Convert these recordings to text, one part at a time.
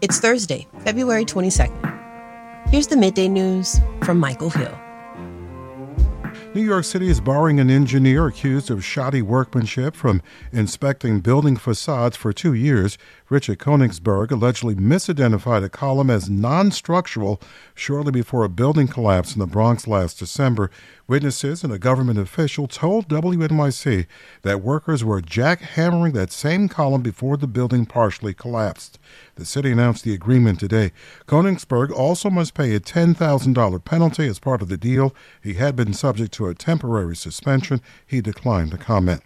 It's Thursday, February 22nd. Here's the midday news from Michael Hill. New York City is barring an engineer accused of shoddy workmanship from inspecting building facades for two years. Richard Koenigsberg allegedly misidentified a column as non structural shortly before a building collapsed in the Bronx last December. Witnesses and a government official told WNYC that workers were jackhammering that same column before the building partially collapsed. The city announced the agreement today. Koenigsberg also must pay a $10,000 penalty as part of the deal. He had been subject to a temporary suspension. He declined to comment.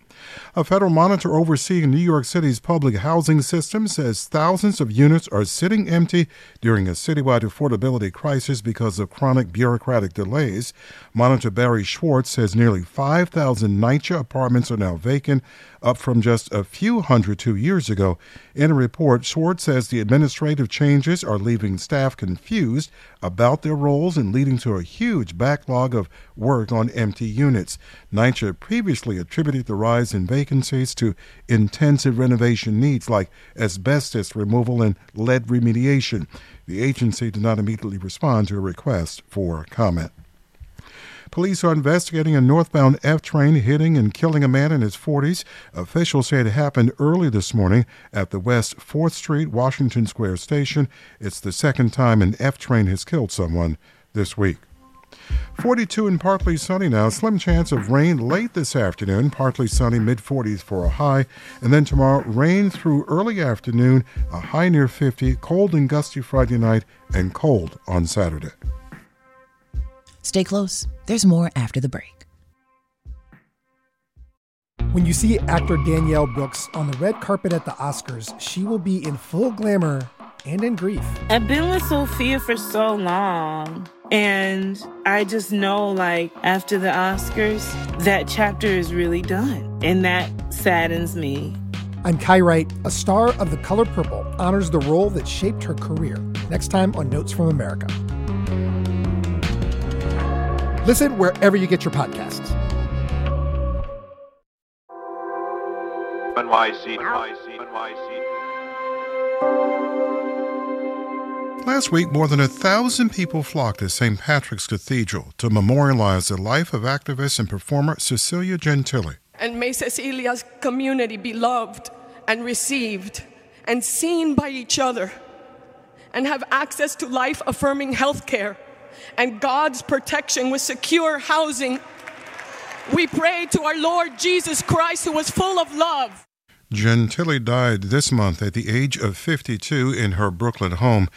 A federal monitor overseeing New York City's public housing system says thousands of units are sitting empty during a citywide affordability crisis because of chronic bureaucratic delays. Monitor Barry Schwartz says nearly 5,000 NYCHA apartments are now vacant, up from just a few hundred two years ago. In a report, Schwartz says the administrative changes are leaving staff confused about their roles and leading to a huge backlog of work on empty units. NYCHA previously attributed the rise in vacancies to intensive renovation needs like asbestos removal and lead remediation. The agency did not immediately respond to a request for comment. Police are investigating a northbound F train hitting and killing a man in his 40s. Officials say it happened early this morning at the West 4th Street Washington Square station. It's the second time an F train has killed someone this week. 42 and partly sunny now. Slim chance of rain late this afternoon. Partly sunny, mid 40s for a high. And then tomorrow, rain through early afternoon, a high near 50. Cold and gusty Friday night, and cold on Saturday. Stay close. There's more after the break. When you see actor Danielle Brooks on the red carpet at the Oscars, she will be in full glamour and in grief. I've been with Sophia for so long. And I just know, like, after the Oscars, that chapter is really done. And that saddens me. I'm Kai Wright, a star of The Color Purple, honors the role that shaped her career. Next time on Notes from America. Listen wherever you get your podcasts. NYC, NYC, NYC. Last week, more than a thousand people flocked to St. Patrick's Cathedral to memorialize the life of activist and performer Cecilia Gentili. And may Cecilia's community be loved and received and seen by each other and have access to life affirming health care and God's protection with secure housing. We pray to our Lord Jesus Christ, who was full of love. Gentili died this month at the age of 52 in her Brooklyn home.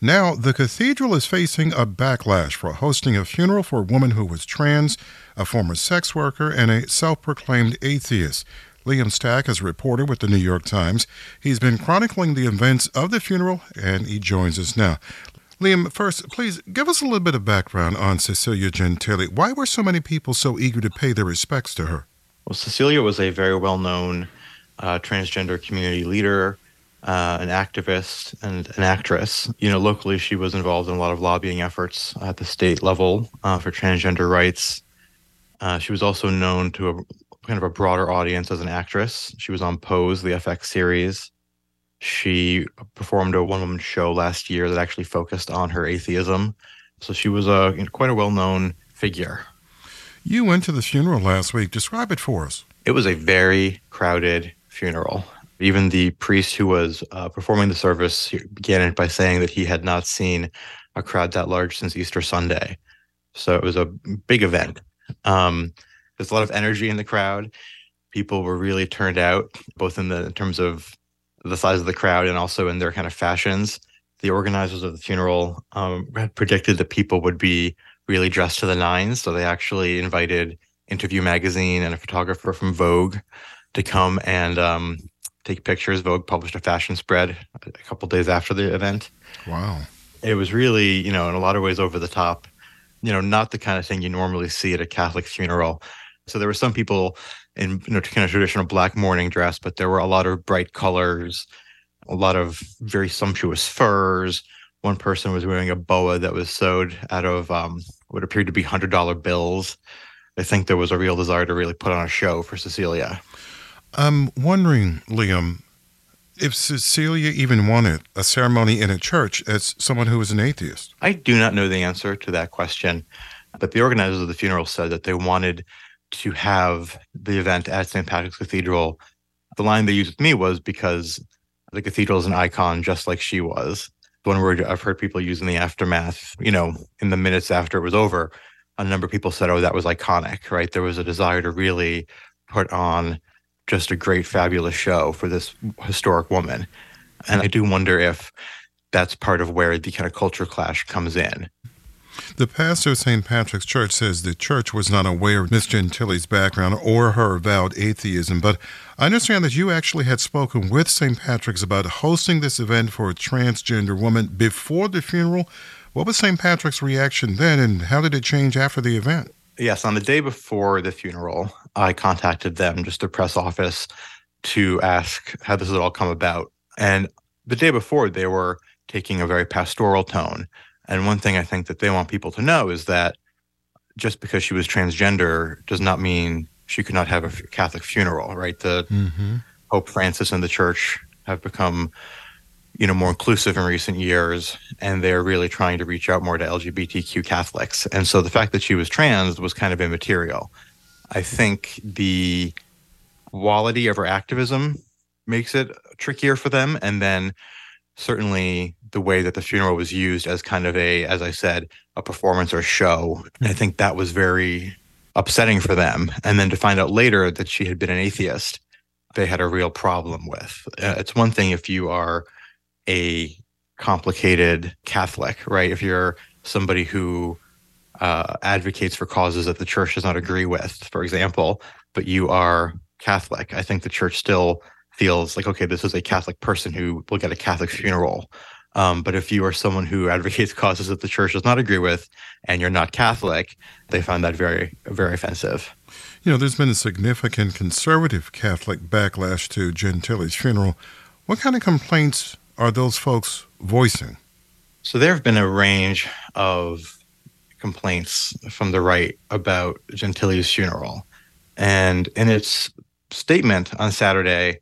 Now, the cathedral is facing a backlash for hosting a funeral for a woman who was trans, a former sex worker, and a self proclaimed atheist. Liam Stack is a reporter with the New York Times. He's been chronicling the events of the funeral, and he joins us now. Liam, first, please give us a little bit of background on Cecilia Gentili. Why were so many people so eager to pay their respects to her? Well, Cecilia was a very well known uh, transgender community leader, uh, an activist, and an actress. You know, locally, she was involved in a lot of lobbying efforts at the state level uh, for transgender rights. Uh, she was also known to a kind of a broader audience as an actress. She was on Pose, the FX series. She performed a one woman show last year that actually focused on her atheism. So she was a you know, quite a well known figure. You went to the funeral last week. Describe it for us. It was a very crowded funeral. Even the priest who was uh, performing the service began it by saying that he had not seen a crowd that large since Easter Sunday. So it was a big event. Um, there's a lot of energy in the crowd. People were really turned out, both in the in terms of the size of the crowd and also in their kind of fashions. The organizers of the funeral um, had predicted that people would be really dressed to the nines, so they actually invited Interview Magazine and a photographer from Vogue to come and um, take pictures. Vogue published a fashion spread a couple days after the event. Wow. It was really, you know, in a lot of ways over the top. You know, not the kind of thing you normally see at a Catholic funeral. So there were some people in you know kind of traditional black mourning dress, but there were a lot of bright colors, a lot of very sumptuous furs. One person was wearing a boa that was sewed out of um, what appeared to be hundred dollar bills. I think there was a real desire to really put on a show for Cecilia. I'm wondering, Liam, if Cecilia even wanted a ceremony in a church as someone who was an atheist. I do not know the answer to that question, but the organizers of the funeral said that they wanted to have the event at St. Patrick's Cathedral. The line they used with me was because the cathedral is an icon just like she was. One word I've heard people use in the aftermath, you know, in the minutes after it was over, a number of people said, oh, that was iconic, right? There was a desire to really put on just a great, fabulous show for this historic woman. And I do wonder if that's part of where the kind of culture clash comes in. The pastor of St. Patrick's Church says the church was not aware of Miss Gentili's background or her avowed atheism, but I understand that you actually had spoken with St. Patrick's about hosting this event for a transgender woman before the funeral. What was St. Patrick's reaction then, and how did it change after the event? Yes, on the day before the funeral, I contacted them, just their press office, to ask how this had all come about. And the day before, they were taking a very pastoral tone. And one thing I think that they want people to know is that just because she was transgender does not mean she could not have a Catholic funeral, right? The mm-hmm. Pope Francis and the Church have become, you know, more inclusive in recent years, and they're really trying to reach out more to LGBTQ Catholics. And so the fact that she was trans was kind of immaterial. I think the quality of her activism makes it trickier for them, and then certainly the way that the funeral was used as kind of a, as I said, a performance or show. And I think that was very upsetting for them. And then to find out later that she had been an atheist, they had a real problem with. Uh, it's one thing if you are a complicated Catholic, right? If you're somebody who uh, advocates for causes that the church does not agree with, for example, but you are Catholic, I think the church still feels like, okay, this is a Catholic person who will get a Catholic funeral. Um, but if you are someone who advocates causes that the church does not agree with and you're not Catholic, they find that very, very offensive. You know, there's been a significant conservative Catholic backlash to Gentili's funeral. What kind of complaints are those folks voicing? So there have been a range of complaints from the right about Gentili's funeral. And in its statement on Saturday,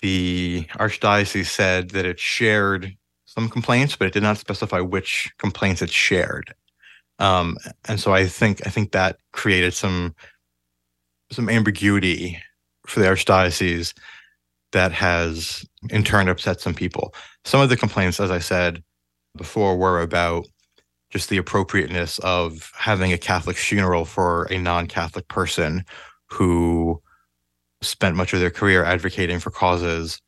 the Archdiocese said that it shared some complaints, but it did not specify which complaints it shared. Um, and so I think I think that created some some ambiguity for the archdiocese that has in turn upset some people. Some of the complaints, as I said before, were about just the appropriateness of having a Catholic funeral for a non-Catholic person who spent much of their career advocating for causes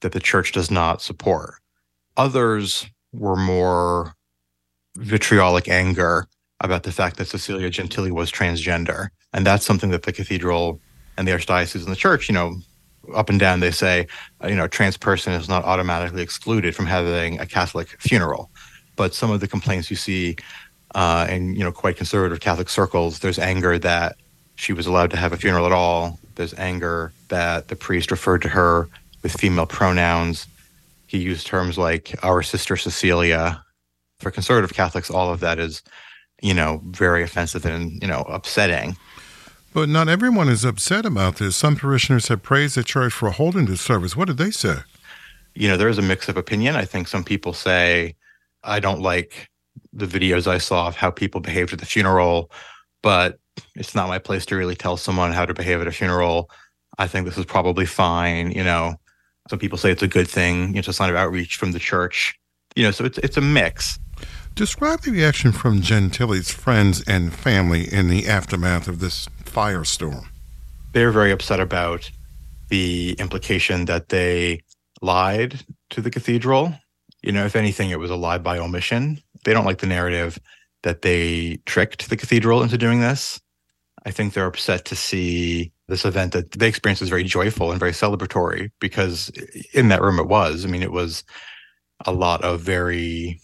that the church does not support. Others were more vitriolic anger about the fact that Cecilia Gentili was transgender. And that's something that the cathedral and the archdiocese and the church, you know, up and down, they say, uh, you know, a trans person is not automatically excluded from having a Catholic funeral. But some of the complaints you see uh, in, you know, quite conservative Catholic circles, there's anger that she was allowed to have a funeral at all. There's anger that the priest referred to her with female pronouns he used terms like our sister Cecilia. For conservative Catholics, all of that is, you know, very offensive and, you know, upsetting. But not everyone is upset about this. Some parishioners have praised the church for holding this service. What did they say? You know, there is a mix of opinion. I think some people say, I don't like the videos I saw of how people behaved at the funeral, but it's not my place to really tell someone how to behave at a funeral. I think this is probably fine. You know, Some people say it's a good thing. You know, it's a sign of outreach from the church. You know, so it's it's a mix. Describe the reaction from Gentili's friends and family in the aftermath of this firestorm. They're very upset about the implication that they lied to the cathedral. You know, if anything, it was a lie by omission. They don't like the narrative that they tricked the cathedral into doing this. I think they're upset to see this event that they experienced as very joyful and very celebratory because in that room it was. I mean, it was a lot of very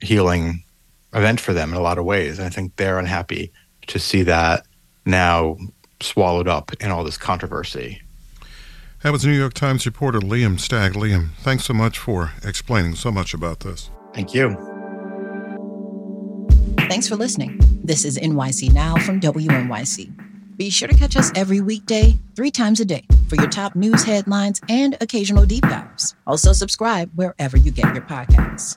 healing event for them in a lot of ways. And I think they're unhappy to see that now swallowed up in all this controversy. That was New York Times reporter Liam Stack. Liam, thanks so much for explaining so much about this. Thank you. Thanks for listening. This is NYC Now from WNYC. Be sure to catch us every weekday, three times a day, for your top news headlines and occasional deep dives. Also, subscribe wherever you get your podcasts.